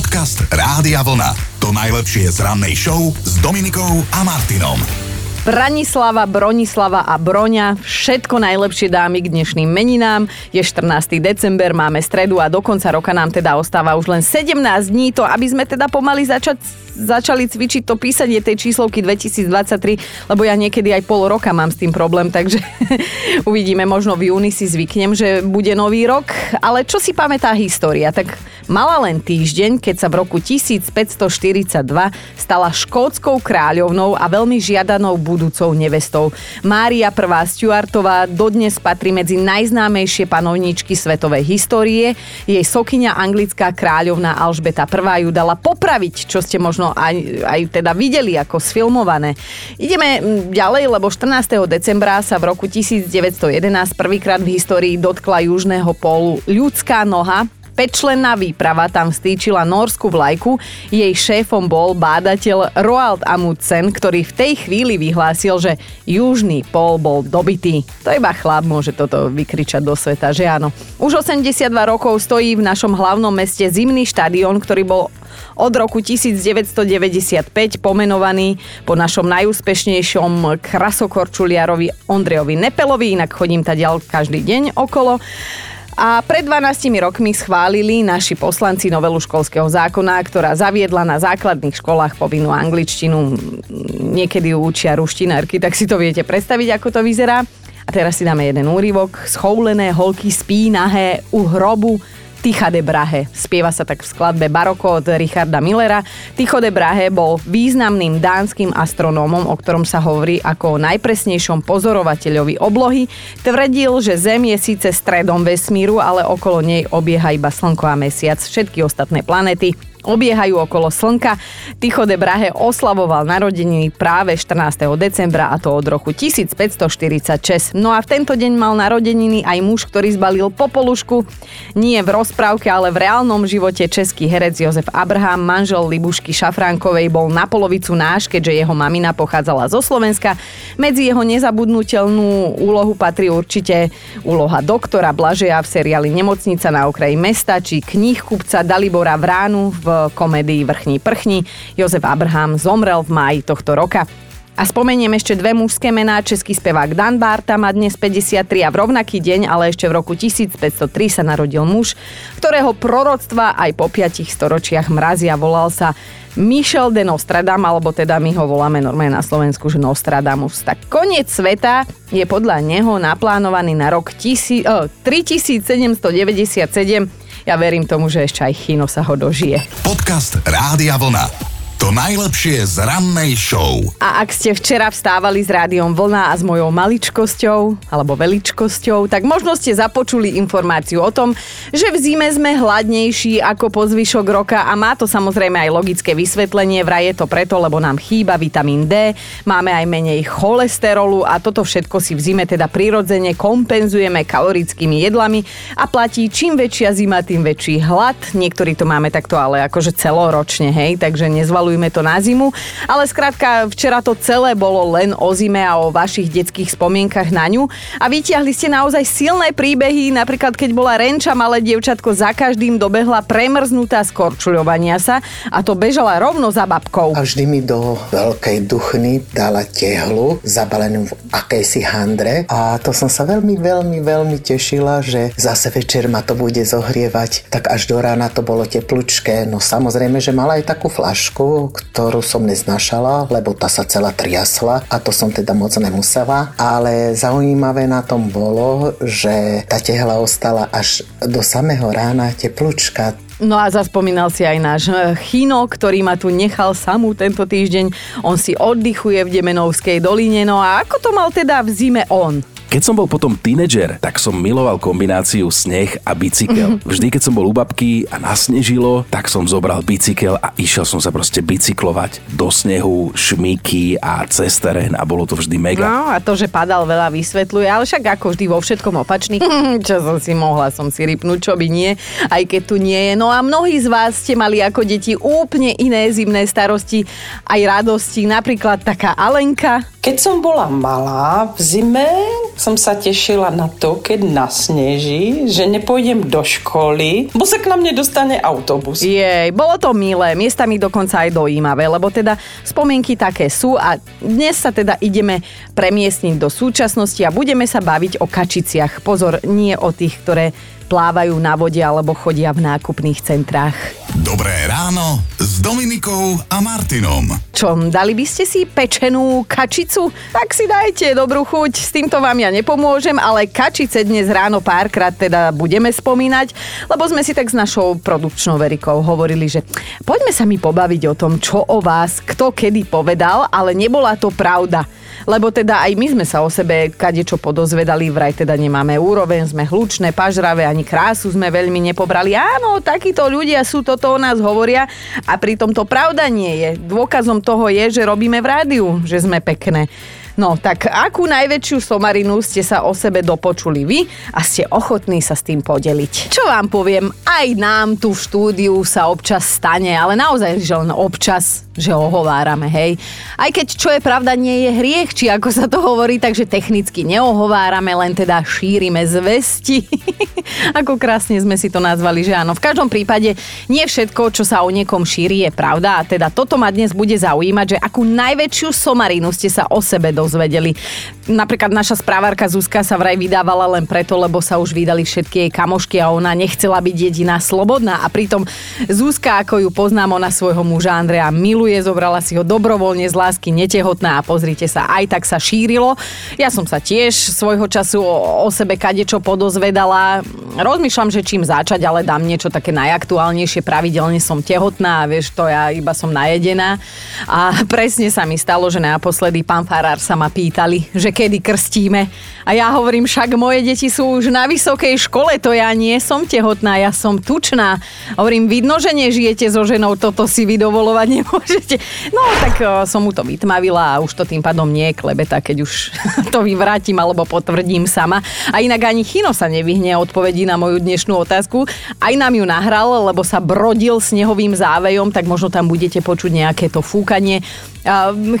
Podcast Rádia Vlna. To najlepšie z rannej show s Dominikou a Martinom. Branislava, Bronislava a Broňa. Všetko najlepšie dámy k dnešným meninám. Je 14. december, máme stredu a do konca roka nám teda ostáva už len 17 dní. To, aby sme teda pomaly začať začali cvičiť to písanie tej číslovky 2023, lebo ja niekedy aj pol roka mám s tým problém, takže uvidíme, možno v júni si zvyknem, že bude nový rok. Ale čo si pamätá história? Tak mala len týždeň, keď sa v roku 1542 stala škótskou kráľovnou a veľmi žiadanou budúcou nevestou. Mária I. Stuartová dodnes patrí medzi najznámejšie panovníčky svetovej histórie. Jej sokyňa anglická kráľovná Alžbeta I ju dala popraviť, čo ste možno aj, aj teda videli ako sfilmované. Ideme ďalej, lebo 14. decembra sa v roku 1911 prvýkrát v histórii dotkla južného pólu ľudská noha, Pečlená výprava tam stýčila norskú vlajku. Jej šéfom bol bádateľ Roald Amundsen, ktorý v tej chvíli vyhlásil, že južný pol bol dobitý. To iba chlap môže toto vykričať do sveta, že áno. Už 82 rokov stojí v našom hlavnom meste zimný štadión, ktorý bol od roku 1995 pomenovaný po našom najúspešnejšom krasokorčuliarovi Ondrejovi Nepelovi, inak chodím ta ďal každý deň okolo. A pred 12 rokmi schválili naši poslanci novelu školského zákona, ktorá zaviedla na základných školách povinnú angličtinu. Niekedy ju učia ruštinárky, tak si to viete predstaviť, ako to vyzerá. A teraz si dáme jeden úryvok. Schoulené holky spí nahé u hrobu Ticha de Brahe. Spieva sa tak v skladbe Baroko od Richarda Millera. Ticho de Brahe bol významným dánskym astronómom, o ktorom sa hovorí ako o najpresnejšom pozorovateľovi oblohy. Tvrdil, že Zem je síce stredom vesmíru, ale okolo nej obieha iba Slnko a Mesiac. Všetky ostatné planety obiehajú okolo Slnka. Tycho de Brahe oslavoval narodeniny práve 14. decembra a to od roku 1546. No a v tento deň mal narodeniny aj muž, ktorý zbalil popolušku. Nie v rozprávke, ale v reálnom živote český herec Jozef Abraham, manžel Libušky Šafránkovej, bol na polovicu náš, keďže jeho mamina pochádzala zo Slovenska. Medzi jeho nezabudnutelnú úlohu patrí určite úloha doktora Blažeja v seriáli Nemocnica na okraji mesta či knih kupca Dalibora Vránu v komédii Vrchní prchni. Jozef Abraham zomrel v máji tohto roka. A spomeniem ešte dve mužské mená. Český spevák Dan Barta má dnes 53 a v rovnaký deň, ale ešte v roku 1503 sa narodil muž, ktorého proroctva aj po piatich storočiach mrazia volal sa Michel de Nostradam, alebo teda my ho voláme normálne na Slovensku, že Nostradamus. Tak koniec sveta je podľa neho naplánovaný na rok 1000, oh, 3797 ja verím tomu, že ešte aj Chino sa ho dožije. Podcast Rádia Vlna. To najlepšie z rannej show. A ak ste včera vstávali s rádiom Vlna a s mojou maličkosťou alebo veličkosťou, tak možno ste započuli informáciu o tom, že v zime sme hladnejší ako po zvyšok roka a má to samozrejme aj logické vysvetlenie. Vraj je to preto, lebo nám chýba vitamín D, máme aj menej cholesterolu a toto všetko si v zime teda prirodzene kompenzujeme kalorickými jedlami a platí čím väčšia zima, tým väčší hlad. Niektorí to máme takto ale akože celoročne, hej, takže nezvalujú nabalujme to na zimu. Ale skrátka, včera to celé bolo len o zime a o vašich detských spomienkach na ňu. A vytiahli ste naozaj silné príbehy, napríklad keď bola Renča, malé dievčatko za každým dobehla premrznutá z korčuľovania sa a to bežala rovno za babkou. A vždy mi do veľkej duchny dala tehlu zabalenú v akejsi handre a to som sa veľmi, veľmi, veľmi tešila, že zase večer ma to bude zohrievať. Tak až do rána to bolo teplúčké. No samozrejme, že mala aj takú flašku, ktorú som neznašala, lebo tá sa celá triasla a to som teda moc nemusela. Ale zaujímavé na tom bolo, že tá tehla ostala až do samého rána teplúčka. No a zaspomínal si aj náš eh, Chino, ktorý ma tu nechal samú tento týždeň. On si oddychuje v Demenovskej doline. No a ako to mal teda v zime on? Keď som bol potom tínedžer, tak som miloval kombináciu sneh a bicykel. Mhm. Vždy, keď som bol u babky a nasnežilo, tak som zobral bicykel a išiel som sa proste bicyklovať do snehu, šmíky a cez terén a bolo to vždy mega. No a to, že padal veľa vysvetľuje, ale však ako vždy vo všetkom opačný. čo som si mohla som si rypnúť, čo by nie, aj keď tu nie je. No a mnohí z vás ste mali ako deti úplne iné zimné starosti, aj radosti, napríklad taká Alenka. Keď som bola malá v zime, som sa tešila na to, keď nasneží, že nepôjdem do školy, bo sa k nám nedostane autobus. Jej, bolo to milé, miestami dokonca aj dojímavé, lebo teda spomienky také sú a dnes sa teda ideme premiestniť do súčasnosti a budeme sa baviť o kačiciach. Pozor, nie o tých, ktoré plávajú na vode alebo chodia v nákupných centrách. Dobré ráno Dominikou a Martinom. Čo, dali by ste si pečenú kačicu? Tak si dajte dobrú chuť, s týmto vám ja nepomôžem, ale kačice dnes ráno párkrát teda budeme spomínať, lebo sme si tak s našou produkčnou Verikou hovorili, že poďme sa mi pobaviť o tom, čo o vás kto kedy povedal, ale nebola to pravda lebo teda aj my sme sa o sebe kadečo podozvedali, vraj teda nemáme úroveň, sme hlučné, pažravé, ani krásu sme veľmi nepobrali. Áno, takíto ľudia sú, toto o nás hovoria a pritom to pravda nie je. Dôkazom toho je, že robíme v rádiu, že sme pekné. No, tak akú najväčšiu somarinu ste sa o sebe dopočuli vy a ste ochotní sa s tým podeliť? Čo vám poviem, aj nám tu v štúdiu sa občas stane, ale naozaj, že len občas, že ohovárame, hej. Aj keď, čo je pravda, nie je hriech, či ako sa to hovorí, takže technicky neohovárame, len teda šírime zvesti. ako krásne sme si to nazvali, že áno. V každom prípade, nie všetko, čo sa o niekom šíri, je pravda. A teda toto ma dnes bude zaujímať, že akú najväčšiu somarinu ste sa o sebe dozvedeli dozvedeli. Napríklad naša správárka Zuzka sa vraj vydávala len preto, lebo sa už vydali všetky jej kamošky a ona nechcela byť jediná slobodná a pritom Zuzka, ako ju poznám, ona svojho muža Andrea miluje, zobrala si ho dobrovoľne z lásky netehotná a pozrite sa, aj tak sa šírilo. Ja som sa tiež svojho času o, o sebe kadečo podozvedala. Rozmýšľam, že čím začať, ale dám niečo také najaktuálnejšie. Pravidelne som tehotná vieš, to ja iba som najedená. A presne sa mi stalo, že naposledy pán Farár sa ma pýtali, že kedy krstíme. A ja hovorím, však moje deti sú už na vysokej škole, to ja nie som tehotná, ja som tučná. Hovorím, vidno, že nežijete so ženou, toto si vy dovolovať nemôžete. No, tak som mu to vytmavila a už to tým pádom nie je klebeta, keď už to vyvrátim alebo potvrdím sama. A inak ani Chino sa nevyhne odpovedí na moju dnešnú otázku. Aj nám ju nahral, lebo sa brodil snehovým závejom, tak možno tam budete počuť nejaké to fúkanie.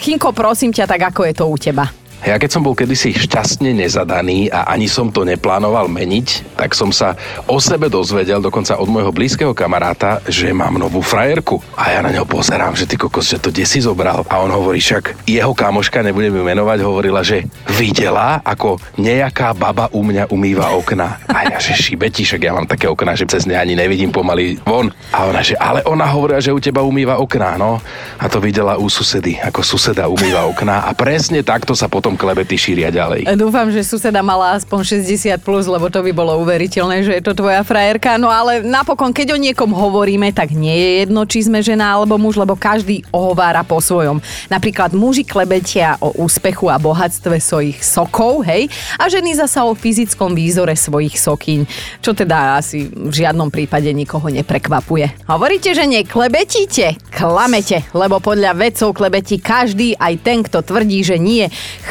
Chinko, prosím ťa, tak ako je to u teba? Ja keď som bol kedysi šťastne nezadaný a ani som to neplánoval meniť, tak som sa o sebe dozvedel dokonca od môjho blízkeho kamaráta, že mám novú frajerku. A ja na neho pozerám, že ty kokos, že to kde zobral. A on hovorí však, jeho kamoška, nebudem ju menovať, hovorila, že videla, ako nejaká baba u mňa umýva okna. A ja, že šibeti, však ja mám také okná, že cez ne ani nevidím pomaly von. A ona, že ale ona hovorila, že u teba umýva okná, no. A to videla u susedy, ako suseda umýva okná. A presne takto sa potom potom klebety šíria ďalej. Dúfam, že suseda mala aspoň 60+, plus, lebo to by bolo uveriteľné, že je to tvoja frajerka. No ale napokon, keď o niekom hovoríme, tak nie je jedno, či sme žena alebo muž, lebo každý ohovára po svojom. Napríklad muži klebetia o úspechu a bohatstve svojich sokov, hej, a ženy zasa o fyzickom výzore svojich sokyň, čo teda asi v žiadnom prípade nikoho neprekvapuje. Hovoríte, že neklebetíte? Klamete, lebo podľa vedcov klebetí každý, aj ten, kto tvrdí, že nie.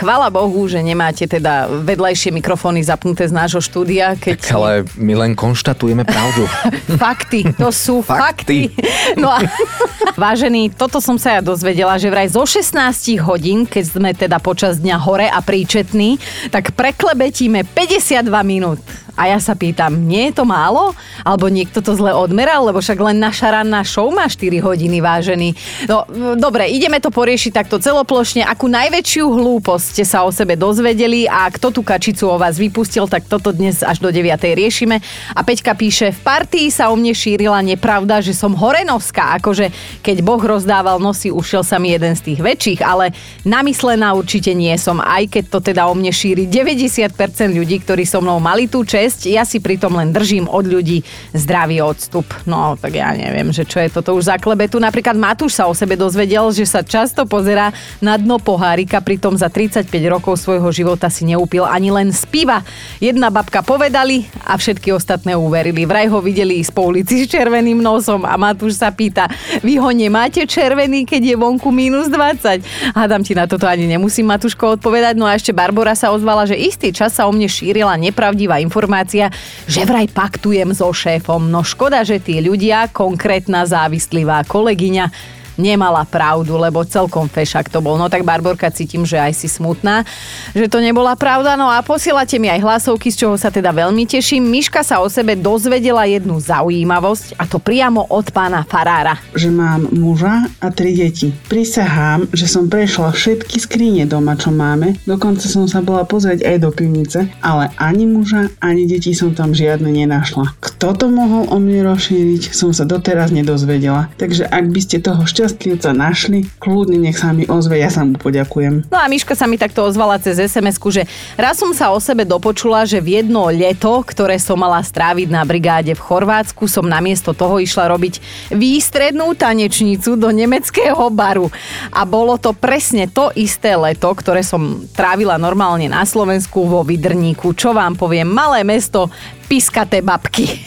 Chvala Bohu, že nemáte teda vedľajšie mikrofóny zapnuté z nášho štúdia. Keď... Tak ale my len konštatujeme pravdu. fakty, to sú fakty. fakty. No a vážený, toto som sa ja dozvedela, že vraj zo 16 hodín, keď sme teda počas dňa hore a príčetní, tak preklebetíme 52 minút. A ja sa pýtam, nie je to málo? Alebo niekto to zle odmeral? Lebo však len naša ranná show má 4 hodiny vážený. No, dobre, ideme to poriešiť takto celoplošne. Akú najväčšiu hlúposť ste sa o sebe dozvedeli a kto tú kačicu o vás vypustil, tak toto dnes až do 9. riešime. A Peťka píše, v partii sa o mne šírila nepravda, že som Horenovská, akože keď Boh rozdával nosy, ušiel sa mi jeden z tých väčších, ale namyslená určite nie som, aj keď to teda o mne šíri 90% ľudí, ktorí so mnou mali tú čest, ja si pritom len držím od ľudí zdravý odstup. No, tak ja neviem, že čo je toto už za klebetu. Napríklad Matúš sa o sebe dozvedel, že sa často pozera na dno pohárika, pritom za 35 rokov svojho života si neupil ani len z piva. Jedna babka povedali a všetky ostatné uverili. Vraj ho videli z po ulici s červeným nosom a Matúš sa pýta, vy ho nemáte červený, keď je vonku minus 20? Hádam ti na toto ani nemusím Matúško odpovedať. No a ešte Barbara sa ozvala, že istý čas sa o mne šírila nepravdivá informácia informácia, že vraj paktujem so šéfom. No škoda, že tí ľudia, konkrétna závislivá kolegyňa, nemala pravdu, lebo celkom fešak to bol. No tak Barborka cítim, že aj si smutná, že to nebola pravda. No a posielate mi aj hlasovky, z čoho sa teda veľmi teším. Miška sa o sebe dozvedela jednu zaujímavosť a to priamo od pána Farára. že mám muža a tri deti. Prisahám, že som prešla všetky skrine doma, čo máme. Dokonca som sa bola pozrieť aj do pivnice, ale ani muža, ani deti som tam žiadne nenašla. Kto to mohol o mne rozšíriť, som sa doteraz nedozvedela. Takže ak by ste toho šťastlivca našli, kľudne nech sa mi ozve, ja sa mu poďakujem. No a Miška sa mi takto ozvala cez sms že raz som sa o sebe dopočula, že v jedno leto, ktoré som mala stráviť na brigáde v Chorvátsku, som namiesto toho išla robiť výstrednú tanečnicu do nemeckého baru. A bolo to presne to isté leto, ktoré som trávila normálne na Slovensku vo Vydrníku. Čo vám poviem, malé mesto, piskaté babky.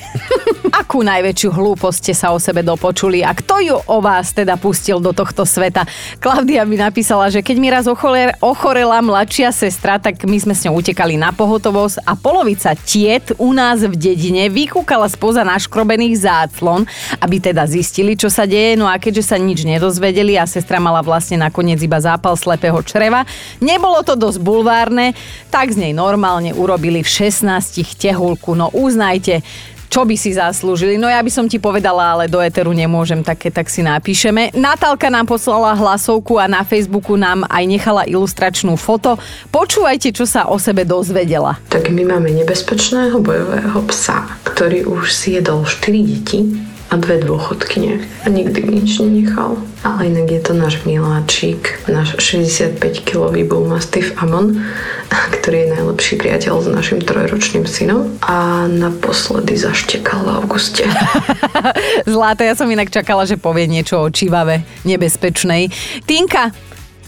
Akú najväčšiu hlúposť ste sa o sebe dopočuli a kto ju o vás teda pustil do tohto sveta? Klaudia mi napísala, že keď mi raz ochorela mladšia sestra, tak my sme s ňou utekali na pohotovosť a polovica tiet u nás v dedine vykúkala spoza naškrobených záclon, aby teda zistili, čo sa deje. No a keďže sa nič nedozvedeli a sestra mala vlastne nakoniec iba zápal slepého čreva, nebolo to dosť bulvárne, tak z nej normálne urobili v 16 tehulku. No uznajte, čo by si zaslúžili. No ja by som ti povedala, ale do Eteru nemôžem, také tak si napíšeme. Natálka nám poslala hlasovku a na Facebooku nám aj nechala ilustračnú foto. Počúvajte, čo sa o sebe dozvedela. Tak my máme nebezpečného bojového psa, ktorý už si jedol 4 deti a dve dôchodkyne a nikdy nič nenechal. Ale inak je to náš miláčik, náš 65-kilový bull mastiff Amon, ktorý je najlepší priateľ s našim trojročným synom a naposledy zaštekal v auguste. Zlaté, ja som inak čakala, že povie niečo o čivave, nebezpečnej. Tinka,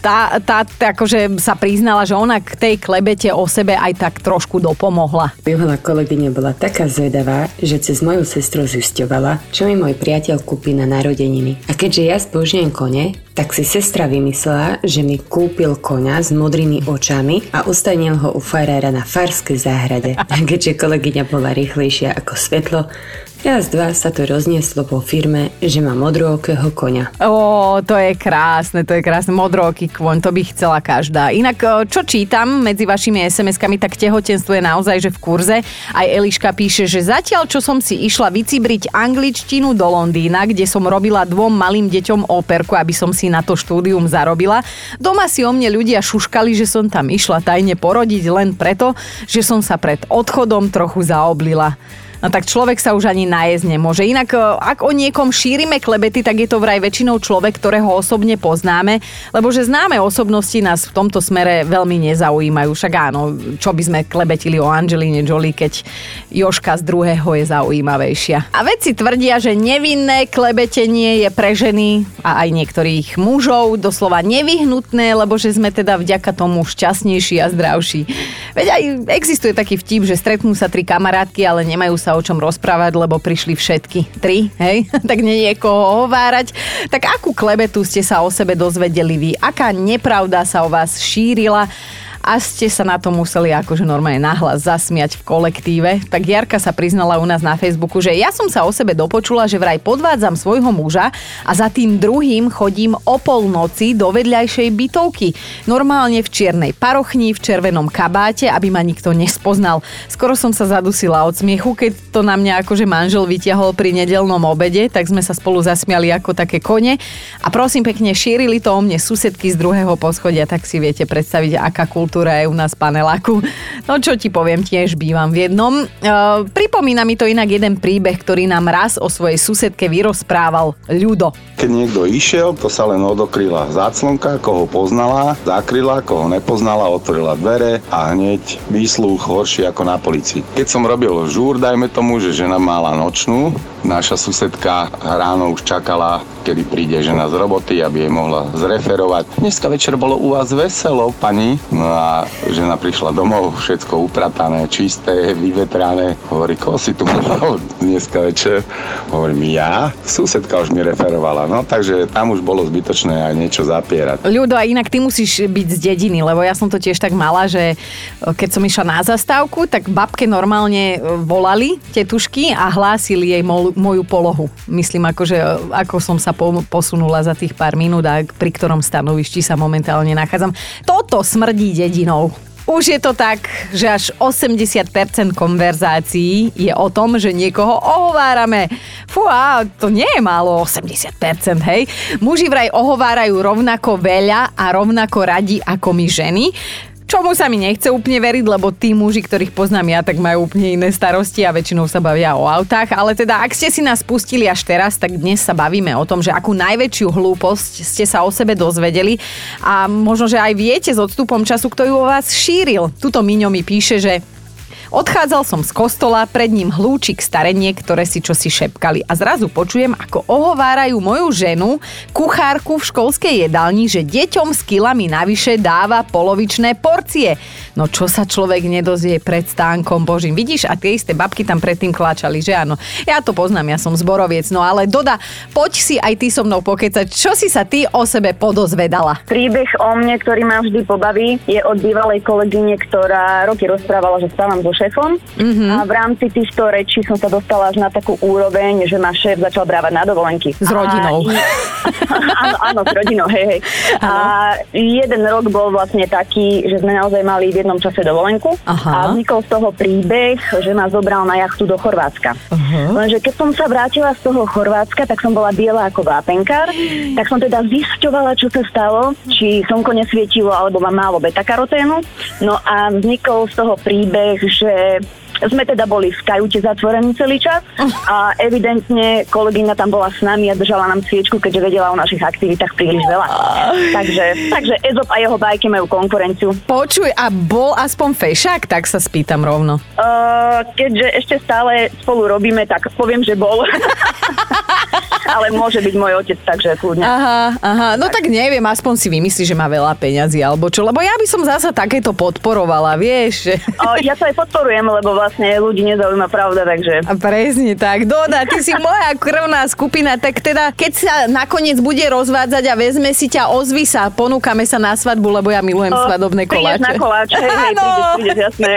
tá, tá, akože sa priznala, že ona k tej klebete o sebe aj tak trošku dopomohla. Bývalá kolegyňa bola taká zvedavá, že cez moju sestru zisťovala, čo mi môj priateľ kúpi na narodeniny. A keďže ja zbožňujem kone, tak si sestra vymyslela, že mi kúpil koňa s modrými očami a ustanil ho u farára na farskej záhrade. A keďže kolegyňa bola rýchlejšia ako svetlo, raz dva sa to roznieslo po firme, že má modrookého koňa. Ó, to je krásne, to je krásne. Modrooký kvoň, to by chcela každá. Inak, čo čítam medzi vašimi SMS-kami, tak tehotenstvo je naozaj, že v kurze. Aj Eliška píše, že zatiaľ, čo som si išla vycibriť angličtinu do Londýna, kde som robila dvom malým deťom operku, aby som si na to štúdium zarobila, doma si o mne ľudia šuškali, že som tam išla tajne porodiť len preto, že som sa pred odchodom trochu zaoblila. No tak človek sa už ani najesť nemôže. Inak, e, ak o niekom šírime klebety, tak je to vraj väčšinou človek, ktorého osobne poznáme, lebo že známe osobnosti nás v tomto smere veľmi nezaujímajú. Však áno, čo by sme klebetili o Angeline Jolie, keď Joška z druhého je zaujímavejšia. A vedci tvrdia, že nevinné klebetenie je pre ženy a aj niektorých mužov doslova nevyhnutné, lebo že sme teda vďaka tomu šťastnejší a zdravší. Veď aj existuje taký vtip, že stretnú sa tri kamarátky, ale nemajú o čom rozprávať, lebo prišli všetky tri, hej? tak nie je koho hovárať. Tak akú klebetu ste sa o sebe dozvedeli vy? Aká nepravda sa o vás šírila? A ste sa na to museli akože normálne nahlas zasmiať v kolektíve. Tak Jarka sa priznala u nás na Facebooku, že ja som sa o sebe dopočula, že vraj podvádzam svojho muža a za tým druhým chodím o polnoci do vedľajšej bytovky. Normálne v čiernej parochni, v červenom kabáte, aby ma nikto nespoznal. Skoro som sa zadusila od smiechu, keď to na mňa akože manžel vyťahol pri nedelnom obede, tak sme sa spolu zasmiali ako také kone. A prosím pekne, šírili to o mne susedky z druhého poschodia, tak si viete predstaviť, aká kultúra je u nás paneláku. No čo ti poviem, tiež bývam v jednom. E, pripomína mi to inak jeden príbeh, ktorý nám raz o svojej susedke vyrozprával Ľudo. Keď niekto išiel, to sa len odokryla záclonka, koho poznala, zakryla, koho nepoznala, otvorila dvere a hneď výsluch horší ako na policii. Keď som robil žúr, dajme tomu, že žena mala nočnú, naša susedka ráno už čakala, kedy príde žena z roboty, aby jej mohla zreferovať. Dneska večer bolo u vás veselo, pani. No a žena prišla domov, všetko upratané, čisté, vyvetrané. Hovorí, koho si tu mal dneska večer? Hovorím, ja? Susedka už mi referovala, no takže tam už bolo zbytočné aj niečo zapierať. Ľudo, a inak ty musíš byť z dediny, lebo ja som to tiež tak mala, že keď som išla na zastávku, tak babke normálne volali tetušky a hlásili jej mol, moju polohu. Myslím, akože, ako som sa po, posunula za tých pár minút a pri ktorom stanovišti sa momentálne nachádzam. Toto smrdí dedinou. Už je to tak, že až 80% konverzácií je o tom, že niekoho ohovárame. A to nie je málo 80%, hej. Muži vraj ohovárajú rovnako veľa a rovnako radi ako my ženy. Čomu sa mi nechce úplne veriť, lebo tí muži, ktorých poznám ja, tak majú úplne iné starosti a väčšinou sa bavia o autách. Ale teda, ak ste si nás pustili až teraz, tak dnes sa bavíme o tom, že akú najväčšiu hlúposť ste sa o sebe dozvedeli a možno, že aj viete s odstupom času, kto ju o vás šíril. Tuto Miňo mi píše, že Odchádzal som z kostola, pred ním hlúčik starenie, ktoré si čosi šepkali a zrazu počujem, ako ohovárajú moju ženu, kuchárku v školskej jedálni, že deťom s kilami navyše dáva polovičné porcie. No čo sa človek nedozvie pred stánkom Božím. Vidíš, a tie isté babky tam predtým kláčali, že áno. Ja to poznám, ja som zboroviec, no ale Doda, poď si aj ty so mnou pokecať. Čo si sa ty o sebe podozvedala? Príbeh o mne, ktorý ma vždy pobaví, je od bývalej kolegyne, ktorá roky rozprávala, že stávam so šéfom mm-hmm. a v rámci týchto rečí som sa dostala až na takú úroveň, že ma šéf začal brávať na dovolenky. S rodinou. A, áno, áno, s rodinou, hej, hej. A jeden rok bol vlastne taký, že sme naozaj mali v jednom čase dovolenku Aha. a vznikol z toho príbeh, že ma zobral na jachtu do Chorvátska. Uh-huh. Lenže keď som sa vrátila z toho Chorvátska, tak som bola biela ako vápenkár, tak som teda zisťovala, čo sa stalo, či slnko nesvietilo alebo mám málo beta-karoténu. No a vznikol z toho príbeh, že sme teda boli v kajute zatvorení celý čas a evidentne kolegyňa tam bola s nami a držala nám sviečku, keďže vedela o našich aktivitách príliš veľa. Takže, takže Ezop a jeho bajky majú konkurenciu. Počuj, a bol aspoň fešák? Tak sa spýtam rovno. Uh, keďže ešte stále spolu robíme, tak poviem, že bol. Ale môže byť môj otec, takže kľudne. Aha, aha, no tak. tak neviem, aspoň si vymyslí, že má veľa peňazí alebo čo, lebo ja by som zasa takéto podporovala, vieš. O, ja to aj podporujem, lebo vlastne ľudí nezaujíma pravda, takže... A presne tak. Doda, ty si moja krvná skupina, tak teda keď sa nakoniec bude rozvádzať a vezme si ťa, ozvi sa, ponúkame sa na svadbu, lebo ja milujem o, svadobné koláče. na koláče, hej, prídeš, prídeš, jasné.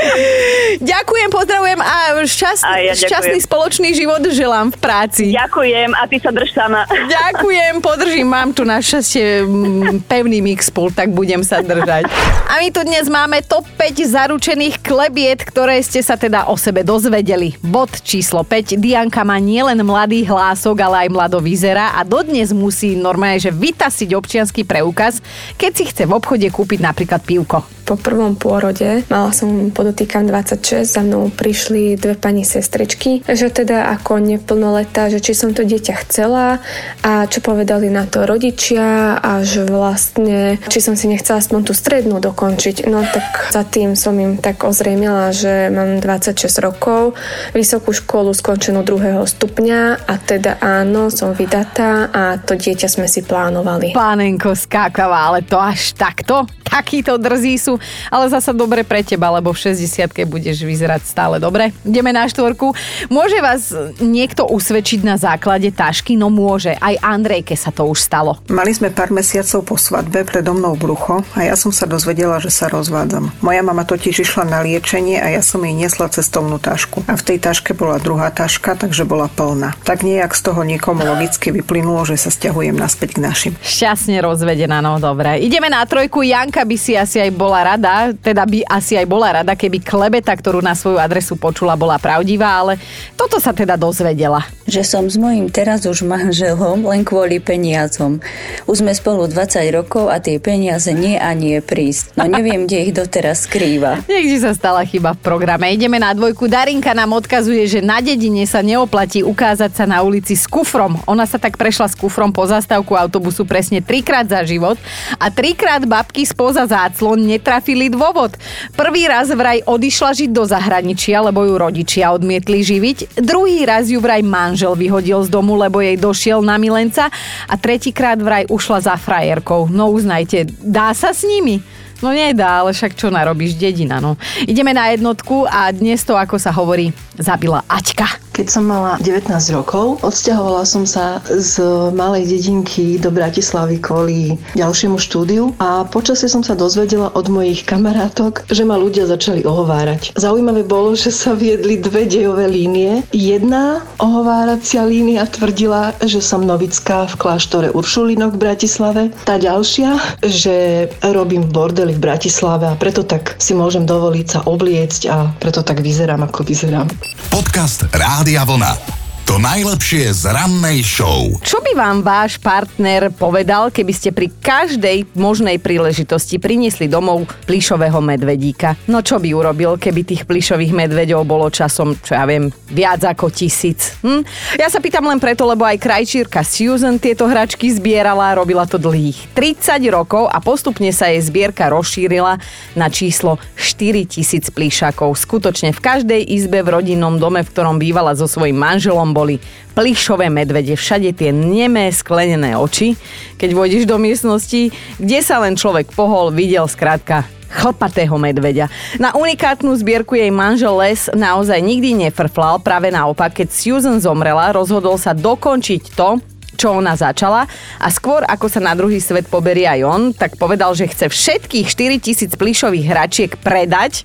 ďakujem, pozdravujem a šťastný, a ja šťastný spoločný život želám v práci. Ďakujem a ty sa drž sama. Ďakujem, podržím, mám tu našťastie mm, pevný mixpul, tak budem sa držať. A my tu dnes máme top 5 zaručených klebiet, ktoré ste sa teda o sebe dozvedeli. Bod číslo 5. Dianka má nielen mladý hlások, ale aj mlado vyzerá a dodnes musí normálne, že vytasiť občianský preukaz, keď si chce v obchode kúpiť napríklad pivko. Po prvom pôrode mala som, podotýkam 26, za mnou prišli dve pani sestričky, že teda ako neplnoletá, že či som to dieťa chcela a čo povedali na to rodičia a že vlastne, či som si nechcela aspoň tú strednú dokončiť. No tak za tým som im tak ozrejmila, že mám 26 rokov, vysokú školu skončenú druhého stupňa a teda áno, som vydatá a to dieťa sme si plánovali. Pánenko skákava, ale to až takto? Takíto drzí sú ale zasa dobre pre teba, lebo v 60 budeš vyzerať stále dobre. Ideme na štvorku. Môže vás niekto usvedčiť na základe tašky? No môže. Aj Andrejke sa to už stalo. Mali sme pár mesiacov po svadbe predo mnou brucho a ja som sa dozvedela, že sa rozvádzam. Moja mama totiž išla na liečenie a ja som jej niesla cestovnú tašku. A v tej taške bola druhá taška, takže bola plná. Tak nejak z toho niekomu logicky vyplynulo, že sa stiahujem naspäť k našim. Šťastne rozvedená, no dobre. Ideme na trojku. Janka by si asi aj bola rada, teda by asi aj bola rada, keby klebeta, ktorú na svoju adresu počula, bola pravdivá, ale toto sa teda dozvedela. Že som s mojím teraz už manželom len kvôli peniazom. Už sme spolu 20 rokov a tie peniaze nie a nie prísť. No neviem, kde ich doteraz skrýva. Niekde sa stala chyba v programe. Ideme na dvojku. Darinka nám odkazuje, že na dedine sa neoplatí ukázať sa na ulici s kufrom. Ona sa tak prešla s kufrom po zastávku autobusu presne trikrát za život a trikrát babky spoza záclon netrafili netrafili dôvod. Prvý raz vraj odišla žiť do zahraničia, lebo ju rodičia odmietli živiť. Druhý raz ju vraj manžel vyhodil z domu, lebo jej došiel na milenca. A tretíkrát vraj ušla za frajerkou. No uznajte, dá sa s nimi? No nedá, ale však čo narobíš, dedina, no. Ideme na jednotku a dnes to, ako sa hovorí, zabila Aťka. Keď som mala 19 rokov, odsťahovala som sa z malej dedinky do Bratislavy kvôli ďalšiemu štúdiu a počasie som sa dozvedela od mojich kamarátok, že ma ľudia začali ohovárať. Zaujímavé bolo, že sa viedli dve dejové línie. Jedna ohováracia línia tvrdila, že som novická v kláštore Uršulinok v Bratislave. Tá ďalšia, že robím v v Bratislave a preto tak si môžem dovoliť sa obliecť a preto tak vyzerám, ako vyzerám. Podcast Rádia Vlna. To najlepšie z rannej show. Čo by vám váš partner povedal, keby ste pri každej možnej príležitosti priniesli domov plišového medvedíka? No čo by urobil, keby tých plišových medveďov bolo časom, čo ja viem, viac ako tisíc? Hm? Ja sa pýtam len preto, lebo aj krajčírka Susan tieto hračky zbierala, robila to dlhých 30 rokov a postupne sa jej zbierka rozšírila na číslo 4000 plíšakov. Skutočne v každej izbe v rodinnom dome, v ktorom bývala so svojím manželom, boli plišové medvede, všade tie nemé sklenené oči. Keď vôjdeš do miestnosti, kde sa len človek pohol, videl skrátka chlpatého medveďa. Na unikátnu zbierku jej manžel Les naozaj nikdy nefrflal, práve naopak, keď Susan zomrela, rozhodol sa dokončiť to, čo ona začala a skôr ako sa na druhý svet poberie aj on, tak povedal, že chce všetkých 4000 plišových hračiek predať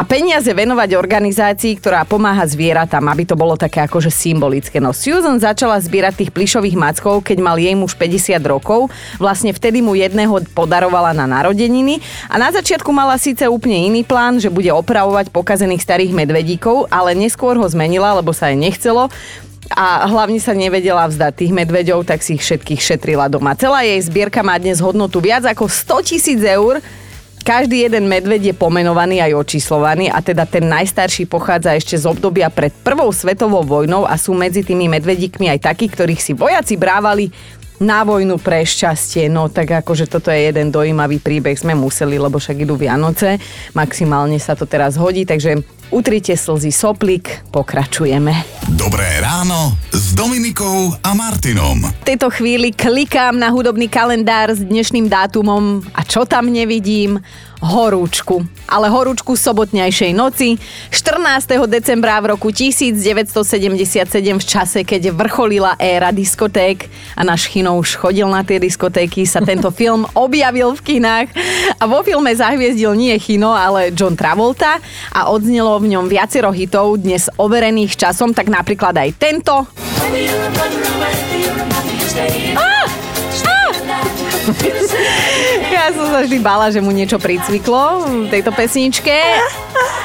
a peniaze venovať organizácii, ktorá pomáha zvieratám, aby to bolo také akože symbolické. No Susan začala zbierať tých plišových mackov, keď mal jej muž 50 rokov. Vlastne vtedy mu jedného podarovala na narodeniny a na začiatku mala síce úplne iný plán, že bude opravovať pokazených starých medvedíkov, ale neskôr ho zmenila, lebo sa jej nechcelo a hlavne sa nevedela vzdať tých medveďov, tak si ich všetkých šetrila doma. Celá jej zbierka má dnes hodnotu viac ako 100 tisíc eur každý jeden medveď je pomenovaný aj očíslovaný a teda ten najstarší pochádza ešte z obdobia pred prvou svetovou vojnou a sú medzi tými medvedíkmi aj takí, ktorých si vojaci brávali na vojnu pre šťastie. No tak akože toto je jeden dojímavý príbeh, sme museli, lebo však idú Vianoce. Maximálne sa to teraz hodí, takže utrite slzy soplik, pokračujeme. Dobré ráno s Dominikou a Martinom. V tejto chvíli klikám na hudobný kalendár s dnešným dátumom a čo tam nevidím? Horúčku. Ale horúčku sobotnejšej noci 14. decembra v roku 1977 v čase, keď vrcholila éra diskoték a náš Chino už chodil na tie diskotéky, sa tento film objavil v kinách a vo filme zahviezdil nie Chino, ale John Travolta a odznelo v ňom viacero hitov dnes overených časom, tak napríklad aj tento. Ah! Ja som sa vždy bála, že mu niečo pricviklo v tejto pesničke.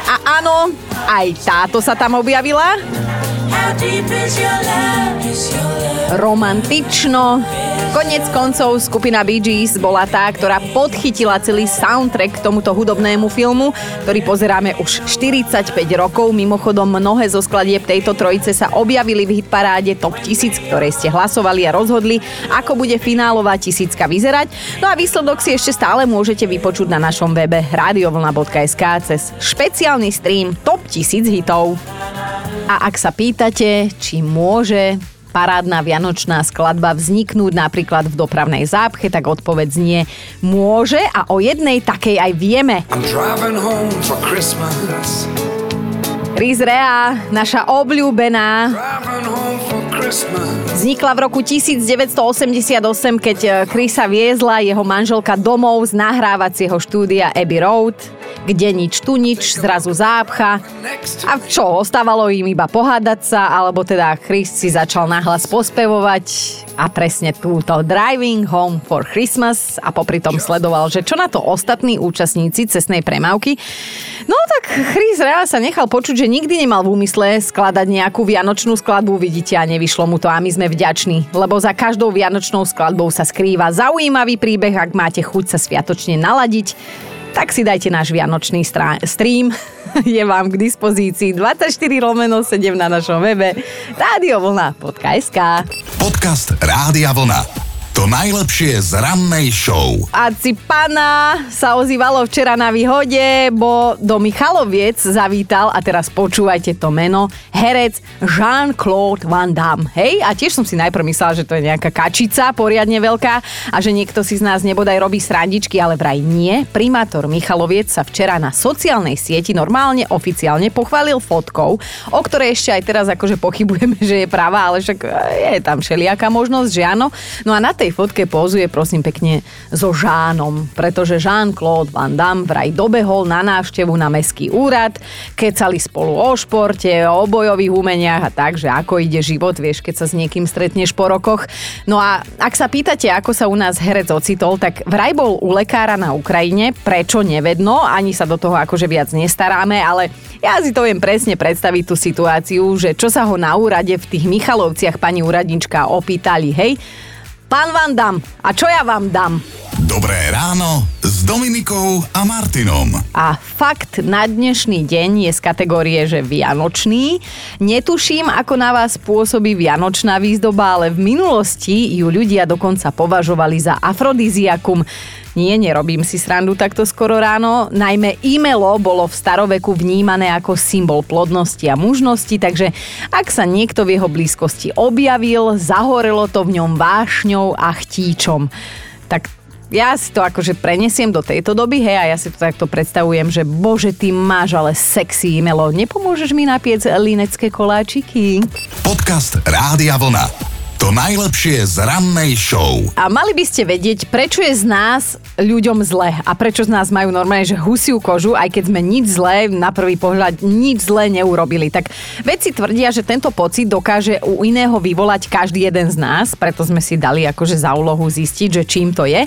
A áno, aj táto sa tam objavila. Romantično. Konec koncov skupina Bee Gees bola tá, ktorá podchytila celý soundtrack k tomuto hudobnému filmu, ktorý pozeráme už 45 rokov. Mimochodom, mnohé zo skladieb tejto trojice sa objavili v hitparáde Top 1000, ktoré ste hlasovali a rozhodli, ako bude finálová tisícka vyzerať. No a výsledok si ešte stále môžete vypočuť na našom webe radiovlna.sk cez špeciálny stream Top 1000 hitov. A ak sa pýtate, či môže parádna vianočná skladba vzniknúť napríklad v dopravnej zápche, tak odpoveď znie môže a o jednej takej aj vieme. Chris Rea, naša obľúbená, Vznikla v roku 1988, keď Chrisa viezla jeho manželka domov z nahrávacieho štúdia Abbey Road kde nič tu nič, zrazu zápcha. A čo, ostávalo im iba pohádať sa, alebo teda Chris si začal nahlas pospevovať a presne túto Driving Home for Christmas a popri tom sledoval, že čo na to ostatní účastníci cestnej premávky. No tak Chris Rea sa nechal počuť, že nikdy nemal v úmysle skladať nejakú vianočnú skladbu, vidíte, a nevyšlo mu to a my sme vďační, lebo za každou vianočnou skladbou sa skrýva zaujímavý príbeh, ak máte chuť sa sviatočne naladiť tak si dajte náš vianočný stream. Je vám k dispozícii 24 lomeno 7 na našom webe Rádio Vlna.sk Podcast Rádia Vlna. To najlepšie z rannej show. A pana sa ozývalo včera na výhode, bo do Michaloviec zavítal, a teraz počúvajte to meno, herec Jean-Claude Van Damme. Hej, a tiež som si najprv myslela, že to je nejaká kačica poriadne veľká a že niekto si z nás nebodaj robí srandičky, ale vraj nie. Primátor Michaloviec sa včera na sociálnej sieti normálne oficiálne pochválil fotkou, o ktorej ešte aj teraz akože pochybujeme, že je práva, ale však je tam všelijaká možnosť, že áno. No a na tej tej fotke pozuje prosím pekne so Žánom, pretože Jean-Claude Van Damme vraj dobehol na návštevu na meský úrad, kecali spolu o športe, o bojových umeniach a tak, že ako ide život, vieš, keď sa s niekým stretneš po rokoch. No a ak sa pýtate, ako sa u nás herec ocitol, tak vraj bol u lekára na Ukrajine, prečo nevedno, ani sa do toho akože viac nestaráme, ale ja si to viem presne predstaviť tú situáciu, že čo sa ho na úrade v tých Michalovciach pani úradnička opýtali, hej, Pán vám dám. A čo ja vám dám? Dobré ráno Dominikou a Martinom. A fakt na dnešný deň je z kategórie, že Vianočný. Netuším, ako na vás pôsobí Vianočná výzdoba, ale v minulosti ju ľudia dokonca považovali za afrodiziakum. Nie, nerobím si srandu takto skoro ráno. Najmä e-mailo bolo v staroveku vnímané ako symbol plodnosti a mužnosti, takže ak sa niekto v jeho blízkosti objavil, zahorelo to v ňom vášňou a chtíčom. Tak ja si to akože prenesiem do tejto doby, hej, a ja si to takto predstavujem, že bože, ty máš ale sexy e-mailo. Nepomôžeš mi napiec linecké koláčiky? Podcast Rádia Vlna. To najlepšie z rannej show. A mali by ste vedieť, prečo je z nás ľuďom zle a prečo z nás majú normálne, že husiu kožu, aj keď sme nič zlé, na prvý pohľad nič zlé neurobili. Tak vedci tvrdia, že tento pocit dokáže u iného vyvolať každý jeden z nás, preto sme si dali akože za úlohu zistiť, že čím to je.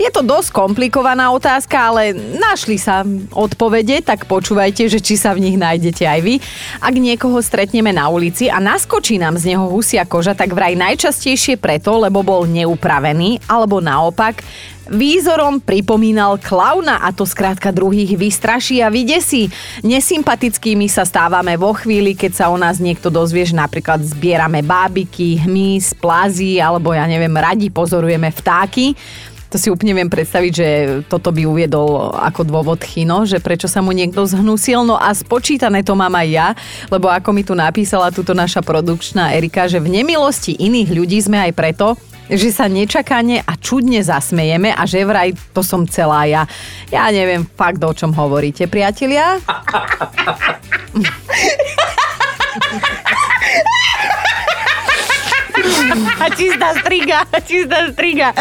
Je to dosť komplikovaná otázka, ale našli sa odpovede, tak počúvajte, že či sa v nich nájdete aj vy. Ak niekoho stretneme na ulici a naskočí nám z neho husia koža, tak vraj najčastejšie preto, lebo bol neupravený, alebo naopak, Výzorom pripomínal klauna a to skrátka druhých vystraší a vydesí. Nesympatickými sa stávame vo chvíli, keď sa o nás niekto dozvie, že napríklad zbierame bábiky, hmyz, plazy alebo ja neviem, radi pozorujeme vtáky. To si úplne viem predstaviť, že toto by uviedol ako dôvod Chino, že prečo sa mu niekto zhnusil. No a spočítané to mám aj ja, lebo ako mi tu napísala túto naša produkčná Erika, že v nemilosti iných ľudí sme aj preto, že sa nečakane a čudne zasmejeme a že vraj to som celá ja. Ja neviem fakt, o čom hovoríte, priatelia. A čistá striga, čistá striga.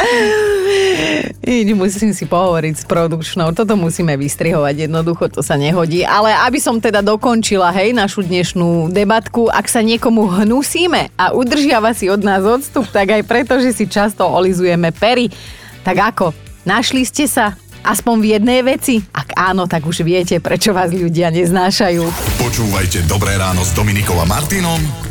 Iď, musím si pohovoriť s produkčnou. Toto musíme vystrihovať, jednoducho to sa nehodí. Ale aby som teda dokončila, hej, našu dnešnú debatku, ak sa niekomu hnusíme a udržiava si od nás odstup, tak aj preto, že si často olizujeme pery. Tak ako? Našli ste sa? Aspoň v jednej veci? Ak áno, tak už viete, prečo vás ľudia neznášajú. Počúvajte Dobré ráno s Dominikom a Martinom